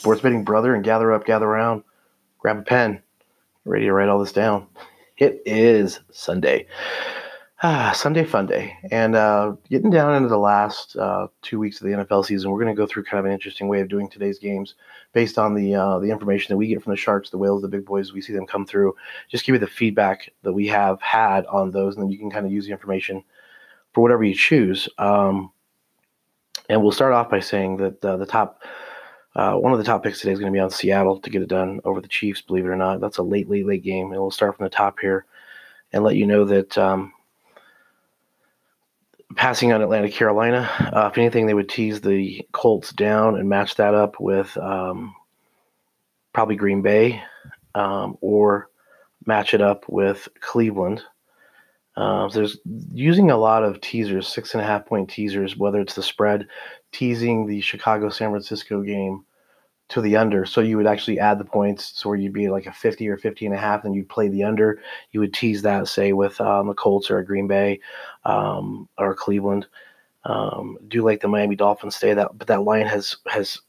sports betting brother, and gather up, gather around, grab a pen, ready to write all this down. It is Sunday. Ah, Sunday fun day. And uh, getting down into the last uh, two weeks of the NFL season, we're going to go through kind of an interesting way of doing today's games based on the uh, the information that we get from the Sharks, the Whales, the big boys. We see them come through. Just give you the feedback that we have had on those, and then you can kind of use the information for whatever you choose. Um, and we'll start off by saying that uh, the top uh, one of the top picks today is going to be on Seattle to get it done over the Chiefs, believe it or not. That's a late, late, late game. And we'll start from the top here and let you know that um, passing on Atlanta, Carolina, uh, if anything, they would tease the Colts down and match that up with um, probably Green Bay um, or match it up with Cleveland. Uh, there's using a lot of teasers, six and a half point teasers, whether it's the spread, teasing the Chicago San Francisco game to the under. So you would actually add the points. So where you'd be like a 50 or 50 and a half, and you'd play the under. You would tease that, say, with um, the Colts or a Green Bay um, or Cleveland. Um, do like the Miami Dolphins stay that, but that line has has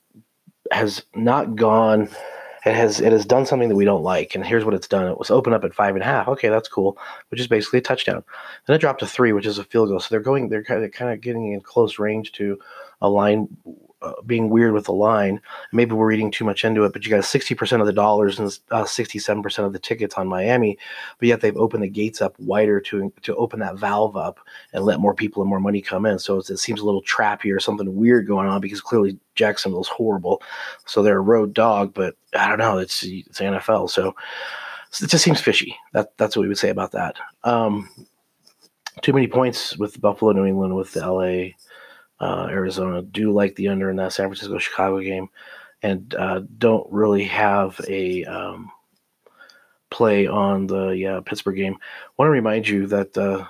has not gone it has it has done something that we don't like. And here's what it's done: it was open up at five and a half. Okay, that's cool, which is basically a touchdown. Then it dropped to three, which is a field goal. So they're going, they're kind of, kind of getting in close range to a line uh, being weird with the line. Maybe we're reading too much into it, but you got 60% of the dollars and uh, 67% of the tickets on Miami, but yet they've opened the gates up wider to to open that valve up and let more people and more money come in. So it seems a little trappy or something weird going on because clearly Jacksonville's horrible. So they're a road dog, but I don't know. It's it's NFL, so it just seems fishy. That that's what we would say about that. Um, too many points with Buffalo, New England, with LA uh, Arizona. Do like the under in that San Francisco Chicago game, and uh, don't really have a um, play on the Pittsburgh game. Want to remind you that uh,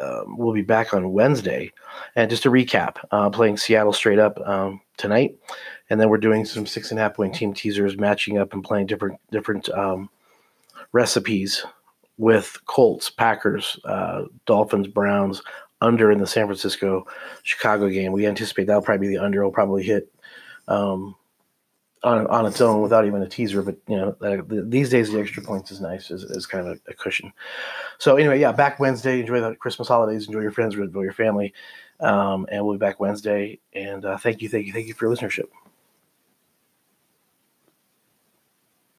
um, we'll be back on Wednesday, and just to recap, uh, playing Seattle straight up um, tonight, and then we're doing some six and a half point team teasers, matching up and playing different different um, recipes with Colts, Packers, uh, Dolphins, Browns, under in the San Francisco Chicago game. We anticipate that'll probably be the under. Will probably hit um, on on its own without even a teaser. But you know, these days the extra points is nice as kind of a, a, cushion. So anyway, yeah, back Wednesday. Enjoy the Christmas holidays. Enjoy your friends. Enjoy your family. Um, and we'll be back Wednesday. And uh, thank you, thank you, thank you for your listenership.